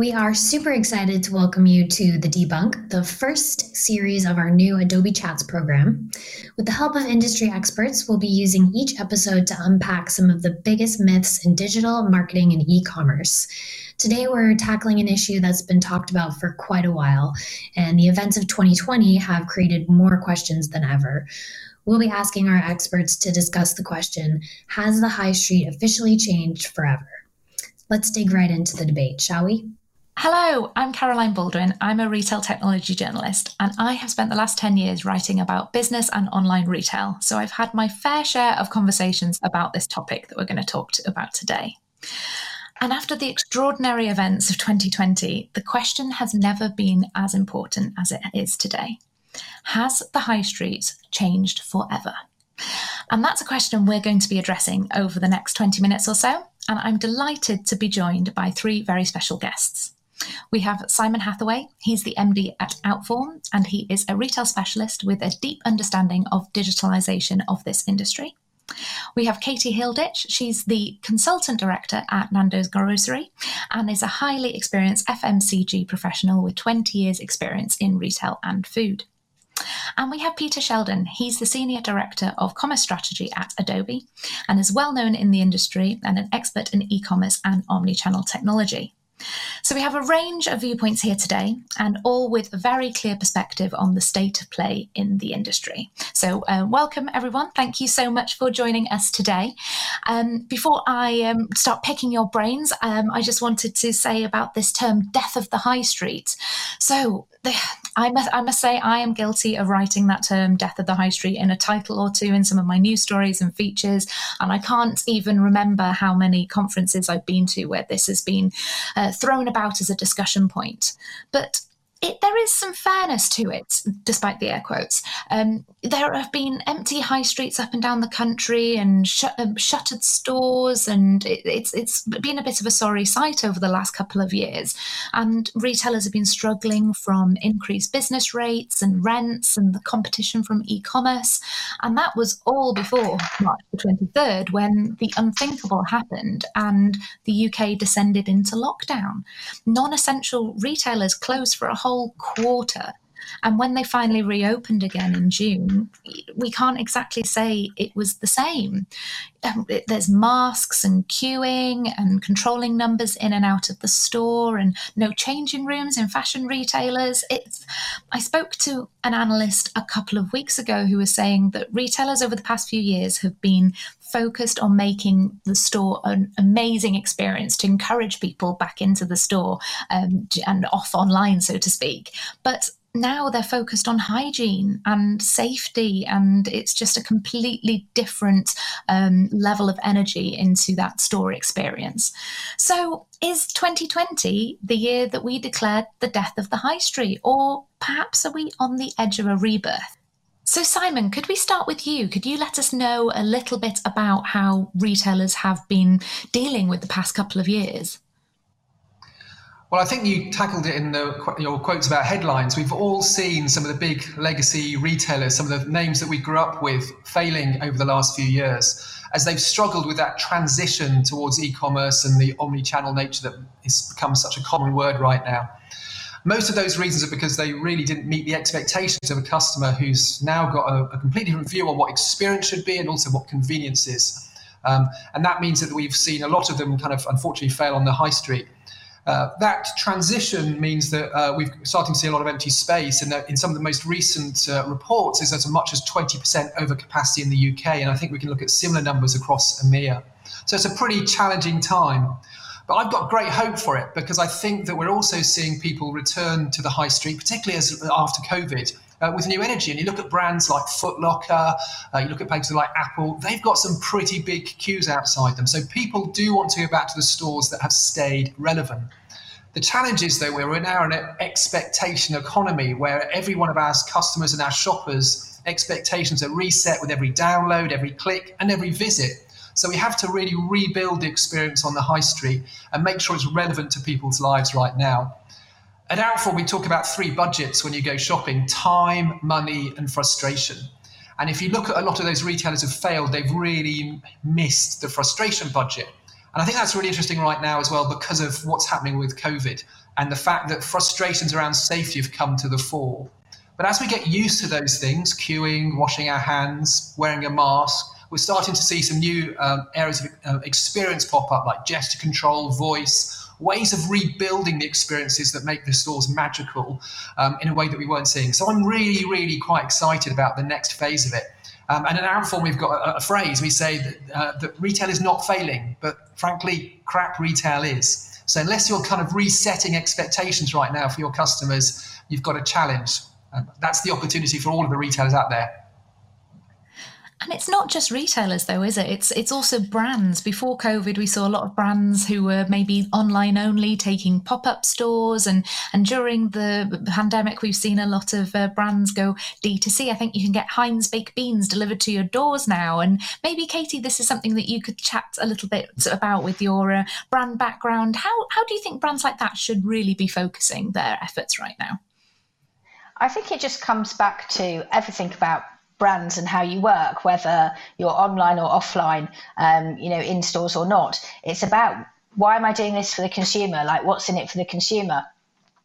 We are super excited to welcome you to The Debunk, the first series of our new Adobe Chats program. With the help of industry experts, we'll be using each episode to unpack some of the biggest myths in digital marketing and e commerce. Today, we're tackling an issue that's been talked about for quite a while, and the events of 2020 have created more questions than ever. We'll be asking our experts to discuss the question Has the high street officially changed forever? Let's dig right into the debate, shall we? Hello, I'm Caroline Baldwin. I'm a retail technology journalist, and I have spent the last 10 years writing about business and online retail. So I've had my fair share of conversations about this topic that we're going to talk to about today. And after the extraordinary events of 2020, the question has never been as important as it is today. Has the high street changed forever? And that's a question we're going to be addressing over the next 20 minutes or so and I'm delighted to be joined by three very special guests. We have Simon Hathaway. He's the MD at Outform, and he is a retail specialist with a deep understanding of digitalization of this industry. We have Katie Hilditch. She's the consultant director at Nando's Grocery and is a highly experienced FMCG professional with 20 years' experience in retail and food. And we have Peter Sheldon. He's the Senior Director of Commerce Strategy at Adobe and is well known in the industry and an expert in e commerce and omnichannel technology. So we have a range of viewpoints here today, and all with a very clear perspective on the state of play in the industry. So, uh, welcome everyone. Thank you so much for joining us today. Um, before I um, start picking your brains, um, I just wanted to say about this term "death of the high street." So, I must, I must say, I am guilty of writing that term "death of the high street" in a title or two in some of my news stories and features, and I can't even remember how many conferences I've been to where this has been uh, thrown about as a discussion point. But it, there is some fairness to it, despite the air quotes. Um, there have been empty high streets up and down the country and sh- um, shuttered stores, and it, it's it's been a bit of a sorry sight over the last couple of years. And retailers have been struggling from increased business rates and rents and the competition from e-commerce, and that was all before March the twenty third, when the unthinkable happened and the UK descended into lockdown. Non-essential retailers closed for a whole whole quarter. And when they finally reopened again in June, we can't exactly say it was the same. Um, there's masks and queuing and controlling numbers in and out of the store and no changing rooms in fashion retailers. It's, I spoke to an analyst a couple of weeks ago who was saying that retailers over the past few years have been focused on making the store an amazing experience to encourage people back into the store um, and off online, so to speak. But now they're focused on hygiene and safety, and it's just a completely different um, level of energy into that store experience. So, is 2020 the year that we declared the death of the high street, or perhaps are we on the edge of a rebirth? So, Simon, could we start with you? Could you let us know a little bit about how retailers have been dealing with the past couple of years? Well, I think you tackled it in the, your quotes about headlines. We've all seen some of the big legacy retailers, some of the names that we grew up with failing over the last few years as they've struggled with that transition towards e commerce and the omni channel nature that has become such a common word right now. Most of those reasons are because they really didn't meet the expectations of a customer who's now got a, a completely different view on what experience should be and also what convenience is. Um, and that means that we've seen a lot of them kind of unfortunately fail on the high street. Uh, that transition means that uh, we're starting to see a lot of empty space, and in some of the most recent uh, reports, is as much as 20% overcapacity in the UK, and I think we can look at similar numbers across EMEA. So it's a pretty challenging time. But I've got great hope for it because I think that we're also seeing people return to the high street, particularly as after COVID. Uh, with new energy. And you look at brands like Footlocker, uh, you look at places like Apple, they've got some pretty big queues outside them. So people do want to go back to the stores that have stayed relevant. The challenge is, though, we're now in an expectation economy where every one of our customers and our shoppers' expectations are reset with every download, every click, and every visit. So we have to really rebuild the experience on the high street and make sure it's relevant to people's lives right now. At Outform, we talk about three budgets when you go shopping time, money, and frustration. And if you look at a lot of those retailers who've failed, they've really missed the frustration budget. And I think that's really interesting right now as well because of what's happening with COVID and the fact that frustrations around safety have come to the fore. But as we get used to those things, queuing, washing our hands, wearing a mask, we're starting to see some new um, areas of uh, experience pop up, like gesture control, voice, ways of rebuilding the experiences that make the stores magical um, in a way that we weren't seeing. So I'm really, really quite excited about the next phase of it. Um, and in Outform, we've got a, a, phrase. We say that, uh, that retail is not failing, but frankly, crap retail is. So unless you're kind of resetting expectations right now for your customers, you've got a challenge. Um, that's the opportunity for all of the retailers out there. And it's not just retailers though, is it? It's it's also brands. Before COVID, we saw a lot of brands who were maybe online only, taking pop-up stores, and and during the pandemic, we've seen a lot of uh, brands go D2C. I think you can get Heinz baked beans delivered to your doors now. And maybe Katie, this is something that you could chat a little bit about with your uh, brand background. How how do you think brands like that should really be focusing their efforts right now? I think it just comes back to everything about brands and how you work, whether you're online or offline, um, you know, in stores or not. It's about why am I doing this for the consumer? Like, what's in it for the consumer?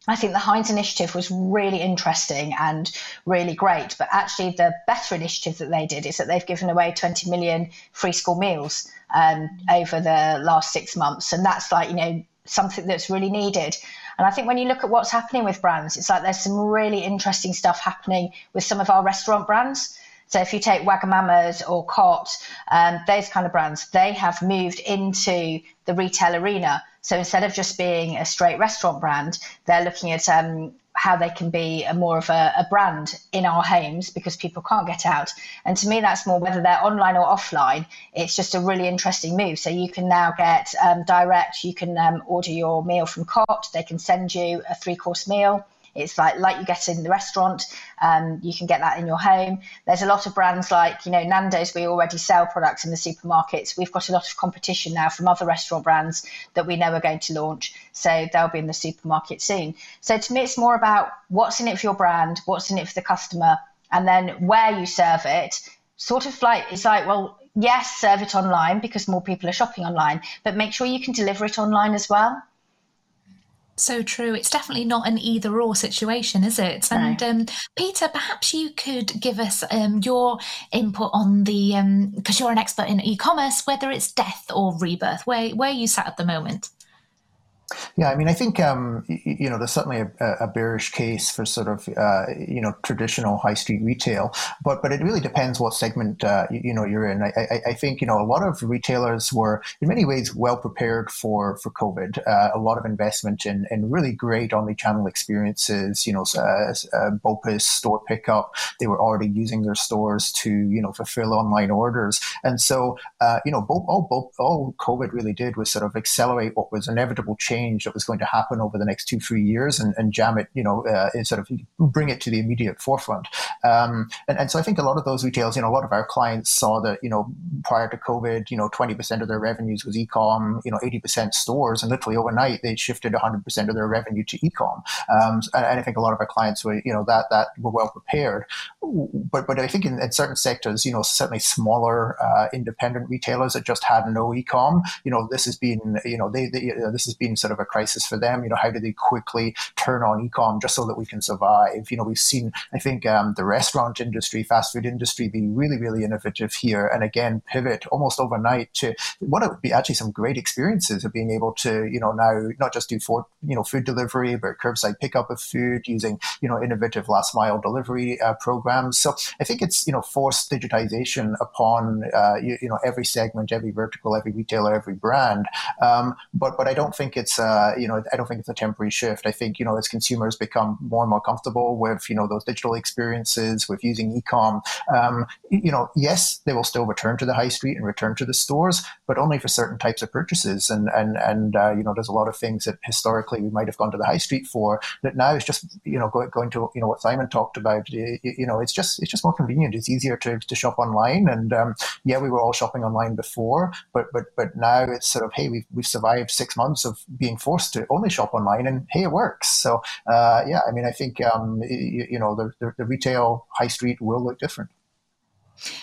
I think the Heinz initiative was really interesting and really great. But actually, the better initiative that they did is that they've given away 20 million free school meals um, over the last six months. And that's like, you know, something that's really needed. And I think when you look at what's happening with brands, it's like there's some really interesting stuff happening with some of our restaurant brands. So if you take Wagamama's or Côte, um, those kind of brands, they have moved into the retail arena. So instead of just being a straight restaurant brand, they're looking at um, how they can be a more of a, a, brand in our homes because people can't get out. And to me, that's more whether they're online or offline. It's just a really interesting move. So you can now get um, direct. You can um, order your meal from Côte. They can send you a three course meal. It's like like you get in the restaurant. Um, you can get that in your home. There's a lot of brands like you know Nando's. We already sell products in the supermarkets. We've got a lot of competition now from other restaurant brands that we know are going to launch. So they'll be in the supermarket soon. So to me, it's more about what's in it for your brand, what's in it for the customer, and then where you serve it. Sort of like it's like well yes, serve it online because more people are shopping online, but make sure you can deliver it online as well. So true. It's definitely not an either or situation, is it? And um, Peter, perhaps you could give us um, your input on the because um, you're an expert in e-commerce, whether it's death or rebirth. Where where you sat at the moment? Yeah, I mean, I think um, you know there's certainly a, a, bearish case for sort of uh, you know traditional high street retail, but but it really depends what segment uh, you, you, know you're in. I, I, I, think you know a lot of retailers were in many ways well prepared for for COVID. Uh, a lot of investment in, in really great omni-channel experiences. You know, uh, uh, BOPIS store pickup. They were already using their stores to you know fulfill online orders, and so uh, you know all all COVID really did was sort of accelerate what was inevitable change change that was going to happen over the next two, three years and, and jam it, you know, uh, sort of bring it to the immediate forefront. Um, and, and so I think a lot of those retailers, you know, a lot of our clients saw that, you know, prior to COVID, you know, 20% of their revenues was e-com, you know, 80% stores, and literally overnight they shifted 100% of their revenue to e-com. Um, and, and, I think a lot of our clients were, you know, that that were well prepared. But but I think in, in certain sectors, you know, certainly smaller uh, independent retailers that just had no e-com, you know, this has been, you know, they, they this has been sort of a crisis for them. You know, how do they quickly turn on e-com just so that we can survive? You know, we've seen, I think, um, the restaurant industry, fast food industry be really, really innovative here, and again pivot almost overnight to what would be actually some great experiences of being able to, you know, now not just do for you know food delivery, but curbside pickup of food using you know innovative last mile delivery uh, programs. So I think it's you know forced digitization upon uh, you, you, know every segment, every vertical, every retailer, every brand. Um, but but I don't think it's uh, you know, I don't think it's a temporary shift. I think, you know, as consumers become more and more comfortable with, you know, those digital experiences, with using e-com, um, you know, yes, they will still return to the high street and return to the stores, but only for certain types of purchases. And and and uh, you know, there's a lot of things that historically we might have gone to the high street for that now is just, you know, going, going to, you know, what Simon talked about. You, you, know, it's just it's just more convenient. It's easier to, to shop online. And um, yeah, we were all shopping online before, but but but now it's sort of hey, we've we've survived six months of being forced to only shop online, and hey, it works. So uh, yeah, I mean, I think um, you, you, know the, the, the retail high street will look different.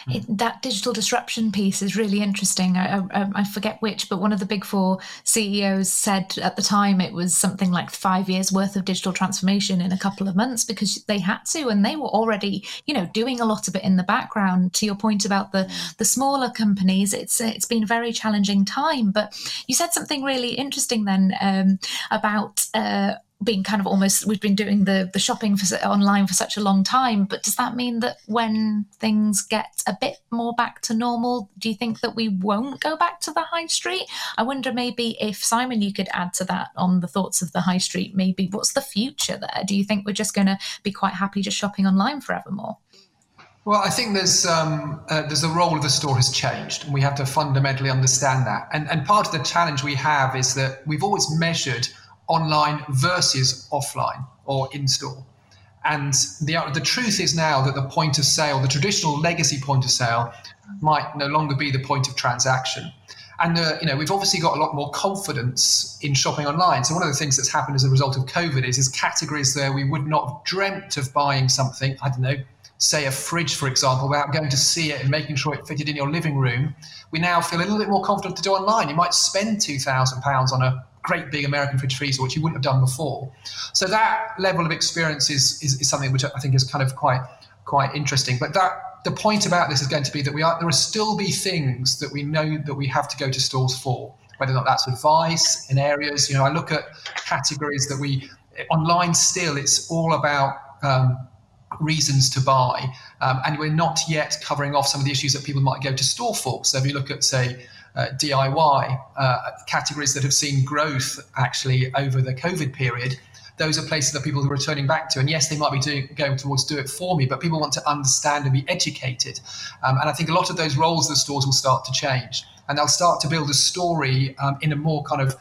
It, that digital disruption piece is really interesting. I, I, I, forget which, but one of the big four CEOs said at the time it was something like five years worth of digital transformation in a couple of months because they had to, and they were already, you know, doing a lot of it in the background. To your point about the the smaller companies, it's it's been a very challenging time. But you said something really interesting then um, about. Uh, being kind of almost we've been doing the the shopping for online for such a long time but does that mean that when things get a bit more back to normal do you think that we won't go back to the high street? I wonder maybe if simon you could add to that on the thoughts of the high street maybe what's the future there? Do you think we're just going to be quite happy just shopping online forevermore? Well, I think there's um, uh, there's the role of the store has changed, and we have to fundamentally understand that. And and part of the challenge we have is that we've always measured online versus offline or in store. And the, the truth is now that the point of sale, the traditional legacy point of sale, might no longer be the point of transaction. And uh, you know we've obviously got a lot more confidence in shopping online. So one of the things that's happened as a result of COVID is, is categories there we would not have dreamt of buying something. I don't know, say a fridge, for example, without going to see it and making sure it fitted in your living room. We now feel a little bit more confident to do online. You might spend two thousand pounds on a great big American fridge freezer, which you wouldn't have done before. So that level of experience is, is, is something which I think is kind of quite quite interesting. But that the point about this is going to be that we are there will still be things that we know that we have to go to stores for, whether or not that's advice in areas. You know, I look at categories that we online still. It's all about um, reasons to buy, um, and we're not yet covering off some of the issues that people might go to store for. So if you look at say uh, DIY uh, categories that have seen growth actually over the COVID period. Those are places that people are returning back to. And yes, they might be doing, going towards do it for me, but people want to understand and be educated. Um, and I think a lot of those roles of the stores will start to change. And they'll start to build a story um, in a more kind of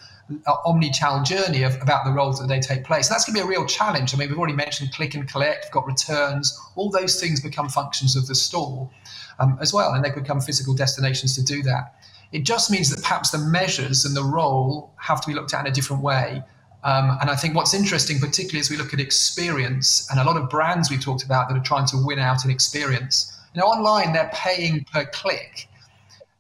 uh, omni-channel journey of, about the roles that they take place. that's going to be a real challenge. I mean, we've already mentioned click and collect, we've got returns, all those things become functions of the store um, as well, and they become physical destinations to do that. It just means that perhaps the measures and the role have to be looked at in a different way. Um, and I think what's interesting, particularly as we look at experience and a lot of brands we've talked about that are trying to win out in experience. You know, online they're paying per click.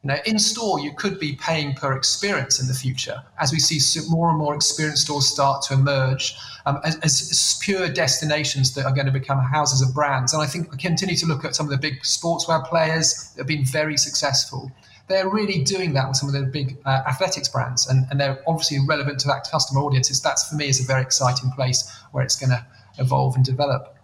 Know, in store you could be paying per experience in the future as we see more and more experience stores start to emerge um, as, as, pure destinations that are going to become houses of brands. And I think we continue to look at some of the big sportswear players that have been very successful they're really doing that with some of the big uh, athletics brands, and, and they're obviously relevant to that customer audience. That's for me is a very exciting place where it's going to evolve and develop.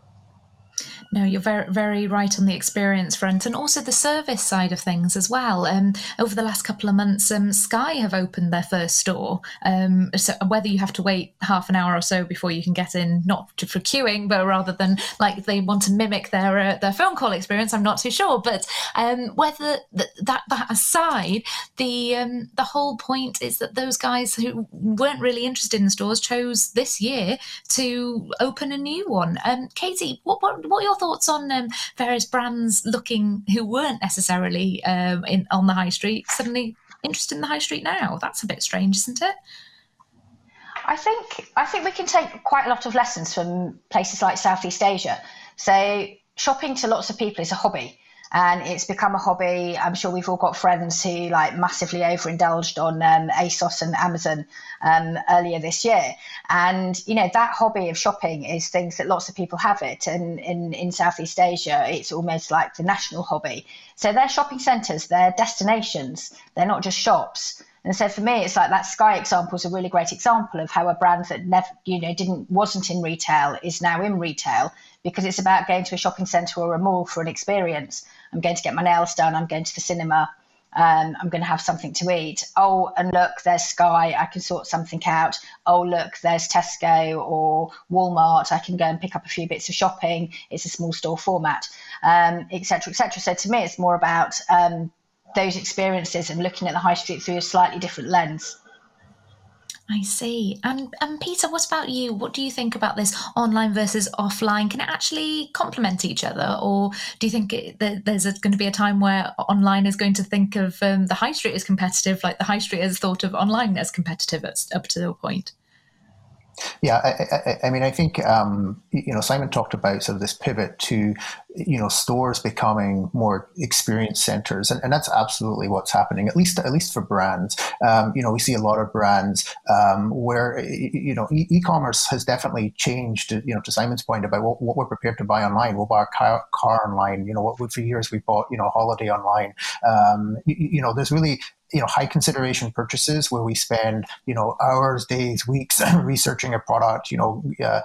No, you're very, very right on the experience front and also the service side of things as well. Um, over the last couple of months, um, Sky have opened their first store. Um, so whether you have to wait half an hour or so before you can get in, not for queuing, but rather than like they want to mimic their uh, their phone call experience, I'm not too sure. But um, whether th- that that aside, the um, the whole point is that those guys who weren't really interested in stores chose this year to open a new one. Um, Katie, what what what are your thoughts on um, various brands looking who weren't necessarily um, in on the high street suddenly interested in the high street now? That's a bit strange, isn't it? I think I think we can take quite a lot of lessons from places like Southeast Asia. So shopping to lots of people is a hobby and it's become a hobby. I'm sure we've all got friends who like massively overindulged on um, ASOS and Amazon um, earlier this year. And you know that hobby of shopping is things that lots of people have it, and in in Southeast Asia, it's almost like the national hobby. So they're shopping centres, they're destinations, they're not just shops. And so for me, it's like that Sky example is a really great example of how a brand that never, you know, didn't wasn't in retail is now in retail because it's about going to a shopping centre or a mall for an experience. I'm going to get my nails done. I'm going to the cinema. Um, I'm going to have something to eat. Oh, and look, there's Sky. I can sort something out. Oh, look, there's Tesco or Walmart. I can go and pick up a few bits of shopping. It's a small store format, etc., um, etc. Et so to me, it's more about um, those experiences and looking at the high street through a slightly different lens. I see. And and Peter, what about you? What do you think about this online versus offline? Can it actually complement each other, or do you think it, that there's a, going to be a time where online is going to think of um, the high street as competitive, like the high street has thought of online as competitive at, up to a point? Yeah, I, I, I, mean, I think um, you know Simon talked about sort of this pivot to you know stores becoming more experience centers, and, and that's absolutely what's happening. At least at least for brands, um, you know, we see a lot of brands um, where you know e- commerce has definitely changed. You know, to Simon's point about what, what we're prepared to buy online, we'll buy a car, car online. You know, what for years we bought you know holiday online. Um, you, you know, there's really you know high consideration purchases where we spend you know hours days weeks researching a product you know uh,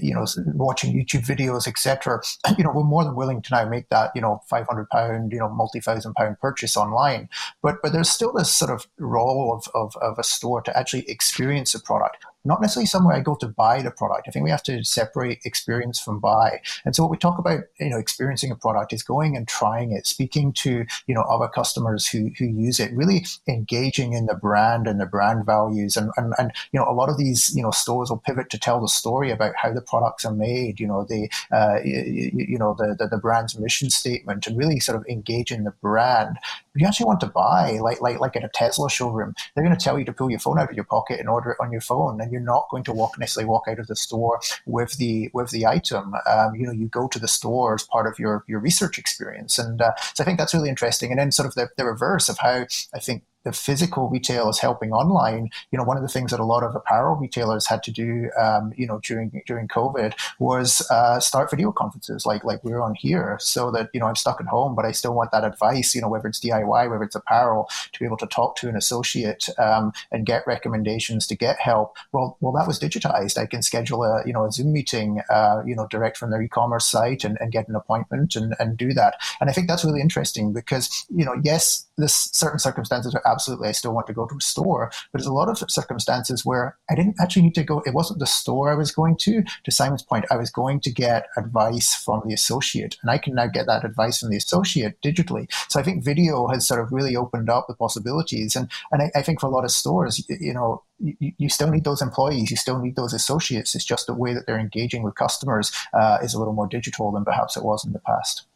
you know watching youtube videos etc you know we're more than willing to now make that you know 500 pound you know multi-thousand pound purchase online. But but there's still this sort of role of, of, of a store to actually experience a product not necessarily somewhere I go to buy the product. I think we have to separate experience from buy. And so what we talk about, you know, experiencing a product is going and trying it, speaking to, you know, other customers who, who use it, really engaging in the brand and the brand values. And, and, and, you know, a lot of these, you know, stores will pivot to tell the story about how the products are made, you know, the, uh, you, you, know, the, the, the brand's mission statement and really sort of engage in the brand. If you actually want to buy, like, like, like in a Tesla showroom, they're going to tell you to pull your phone out of your pocket and order it on your phone. And you're not going to walk necessarily walk out of the store with the with the item. Um, you know, you go to the store as part of your your research experience, and uh, so I think that's really interesting. And then sort of the, the reverse of how I think the physical retail is helping online. You know, one of the things that a lot of apparel retailers had to do, um, you know, during during COVID was uh, start video conferences like like we're on here, so that you know I'm stuck at home, but I still want that advice. You know, whether it's DIY, whether it's apparel, to be able to talk to an associate um, and get recommendations to get help. Well, well, that was digitized. I can schedule a you know a Zoom meeting, uh, you know, direct from their e-commerce site and, and get an appointment and, and do that. And I think that's really interesting because you know, yes, this certain circumstances are absolutely I still want to go to a store. But there's a lot of circumstances where I didn't actually need to go. It wasn't the store I was going to. To Simon's point, I was going to get advice from the associate, and I can now get that advice from the associate digitally. So I think video has sort of really opened up the possibilities, and and I, I think for a lot of stores, you know, you, you, still need those employees, you still need those associates. It's just the way that they're engaging with customers uh, is a little more digital than perhaps it was in the past.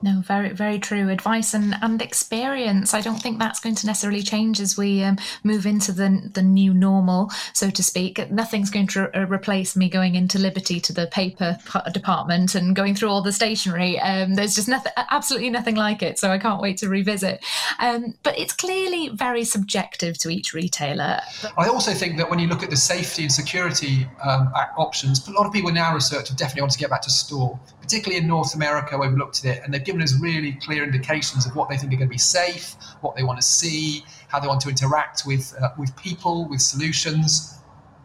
No, very, very true advice and, and experience. I don't think that's going to necessarily change as we um, move into the the new normal, so to speak. Nothing's going to re- uh, replace me going into Liberty to the paper department and going through all the stationery. Um, there's just nothing, absolutely nothing like it. So I can't wait to revisit. Um, but it's clearly very subjective to each retailer. I also think that when you look at the safety and security um, options, a lot of people in our research have definitely want to get back to store particularly in North America, where we've looked at it, and they've given us really clear indications of what they think are going to be safe, what they want to see, how they want to interact with uh, with people, with solutions.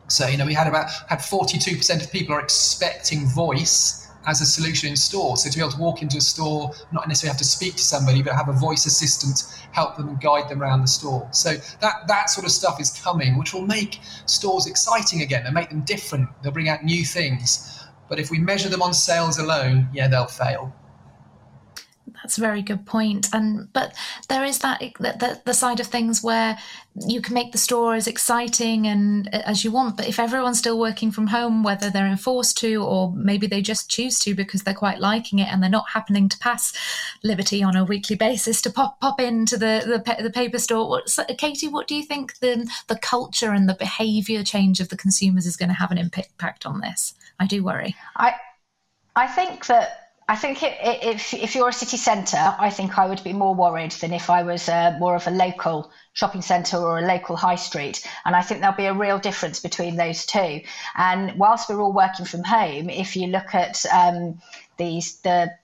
So you know, we had about had 42% of people are expecting voice as a solution in store. So to be able to walk into a store, not necessarily have to speak to somebody, but have a voice assistant help them and guide them around the store. So that that sort of stuff is coming, which will make stores exciting again. They'll make them different. They'll bring out new things. But if we measure them on sales alone, yeah, they'll fail. That's a very good point. And but there is that the, the side of things where you can make the store as exciting and uh, as you want. But if everyone's still working from home, whether they're enforced to or maybe they just choose to because they're quite liking it and they're not happening to pass Liberty on a weekly basis to pop pop into the the, the paper store. Katie, what do you think the the culture and the behaviour change of the consumers is going to have an impact on this? I do worry. I I think that I think it, it, if if you're a city centre, I think I would be more worried than if I was uh, more of a local shopping centre or a local high street. And I think there'll be a real difference between those two. And whilst we're all working from home, if you look at um, the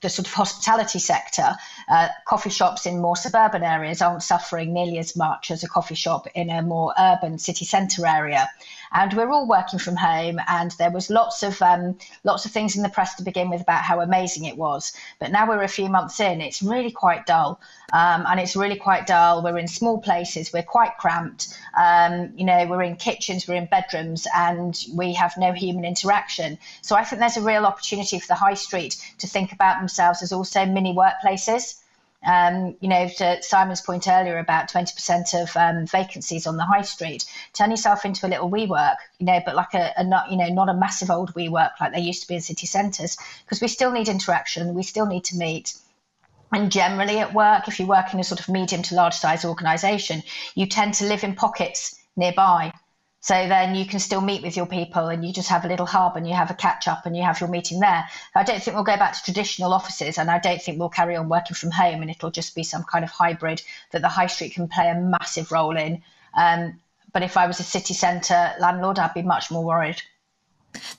the sort of hospitality sector, uh, coffee shops in more suburban areas aren't suffering nearly as much as a coffee shop in a more urban city centre area and we're all working from home. And there was lots of um, lots of things in the press to begin with about how amazing it was. But now we're a few months in, it's really quite dull, um, and it's really quite dull. We're in small places, we're quite cramped. Um, you know, we're in kitchens, we're in bedrooms, and we have no human interaction. So I think there's a real opportunity for the high street to think about themselves as also mini workplaces. Um, you know, to Simon's point earlier about 20% of um, vacancies on the high street, turn yourself into a little WeWork, you know, but like a, a, not, you know, not a massive old WeWork like they used to be in city centres, because we still need interaction, we still need to meet. And generally at work, if you work in a sort of medium to large size organisation, you tend to live in pockets nearby. So then you can still meet with your people and you just have a little hub and you have a catch up and you have your meeting there. I don't think we'll go back to traditional offices and I don't think we'll carry on working from home and it'll just be some kind of hybrid that the high street can play a massive role in. Um, but if I was a city centre landlord, I'd be much more worried.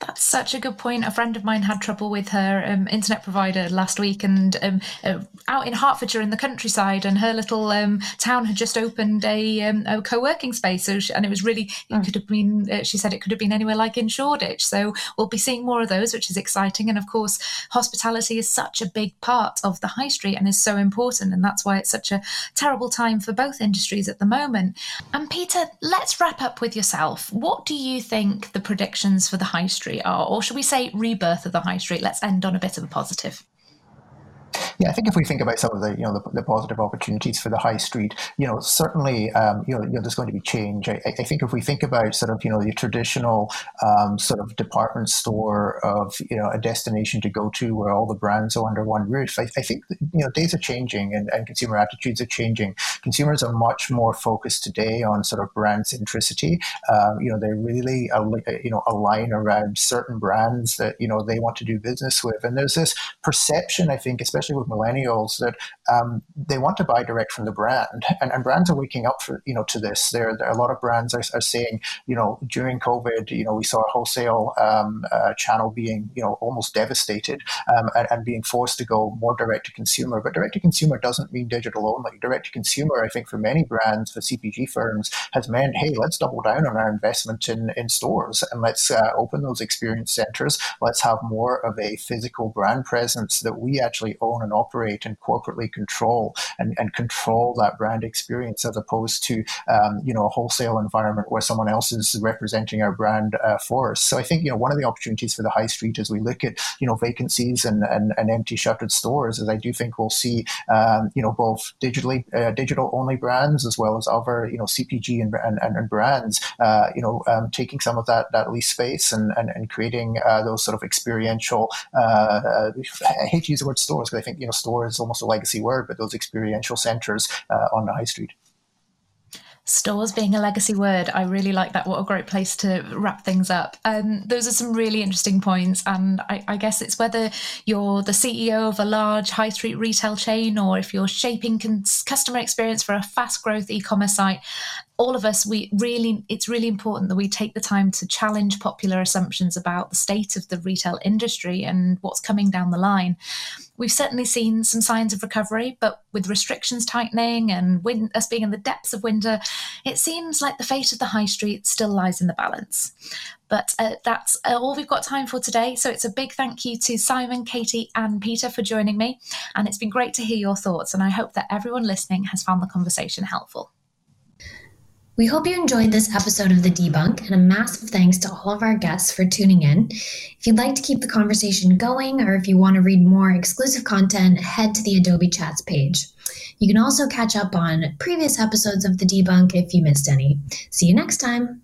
That's such a good point. A friend of mine had trouble with her um, internet provider last week, and um, uh, out in Hertfordshire in the countryside, and her little um, town had just opened a, um, a co-working space. So she, and it was really, it mm. could have been. Uh, she said it could have been anywhere like in Shoreditch. So we'll be seeing more of those, which is exciting. And of course, hospitality is such a big part of the high street and is so important, and that's why it's such a terrible time for both industries at the moment. And Peter, let's wrap up with yourself. What do you think the predictions for the high high street are, or should we say rebirth of the high street? Let's end on a bit of a positive. Yeah, I think if we think about some of the you know the, the positive opportunities for the high street, you know certainly um, you, know, you know there's going to be change. I, I, think if we think about sort of you know the traditional um, sort of department store of you know a destination to go to where all the brands are under one roof, I, I think you know days are changing and, and consumer attitudes are changing. Consumers are much more focused today on sort of brand centricity. Um, you know they really uh, you know align around certain brands that you know they want to do business with, and there's this perception I think especially especially with millennials, that um, they want to buy direct from the brand, and, and brands are waking up for you know to this. There, there a lot of brands are, are, saying, you know, during COVID, you know, we saw a wholesale um, uh, channel being you know almost devastated um, and, and, being forced to go more direct to consumer. But direct to consumer doesn't mean digital only. Direct to consumer, I think, for many brands, for CPG firms, has meant, hey, let's double down on our investment in in stores and let's uh, open those experience centers. Let's have more of a physical brand presence that we actually own own and operate and corporately control and, and control that brand experience as opposed to um, you know a wholesale environment where someone else is representing our brand uh, for us. So I think you know one of the opportunities for the high street as we look at you know vacancies and, and, and empty shuttered stores is I do think we'll see um, you know both digitally uh, digital only brands as well as other you know CPG and, and, and brands uh, you know um, taking some of that that lease space and, and, and creating uh, those sort of experiential uh, uh, I hate to use the word stores I think you know store is almost a legacy word, but those experiential centres uh, on the high street. Stores being a legacy word, I really like that. What a great place to wrap things up. Um, those are some really interesting points, and I, I, guess it's whether you're the CEO of a large high street retail chain or if you're shaping cons- customer experience for a fast growth e-commerce site all of us, we really, it's really important that we take the time to challenge popular assumptions about the state of the retail industry and what's coming down the line. We've certainly seen some signs of recovery, but with restrictions tightening and win- us being in the depths of winter, it seems like the fate of the high street still lies in the balance. But uh, that's uh, all we've got time for today. So it's a big thank you to Simon, Katie, and Peter for joining me. And it's been great to hear your thoughts. And I hope that everyone listening has found the conversation helpful. We hope you enjoyed this episode of The Debunk, and a massive thanks to all of our guests for tuning in. If you'd like to keep the conversation going, or if you want to read more exclusive content, head to the Adobe Chats page. You can also catch up on previous episodes of The Debunk if you missed any. See you next time.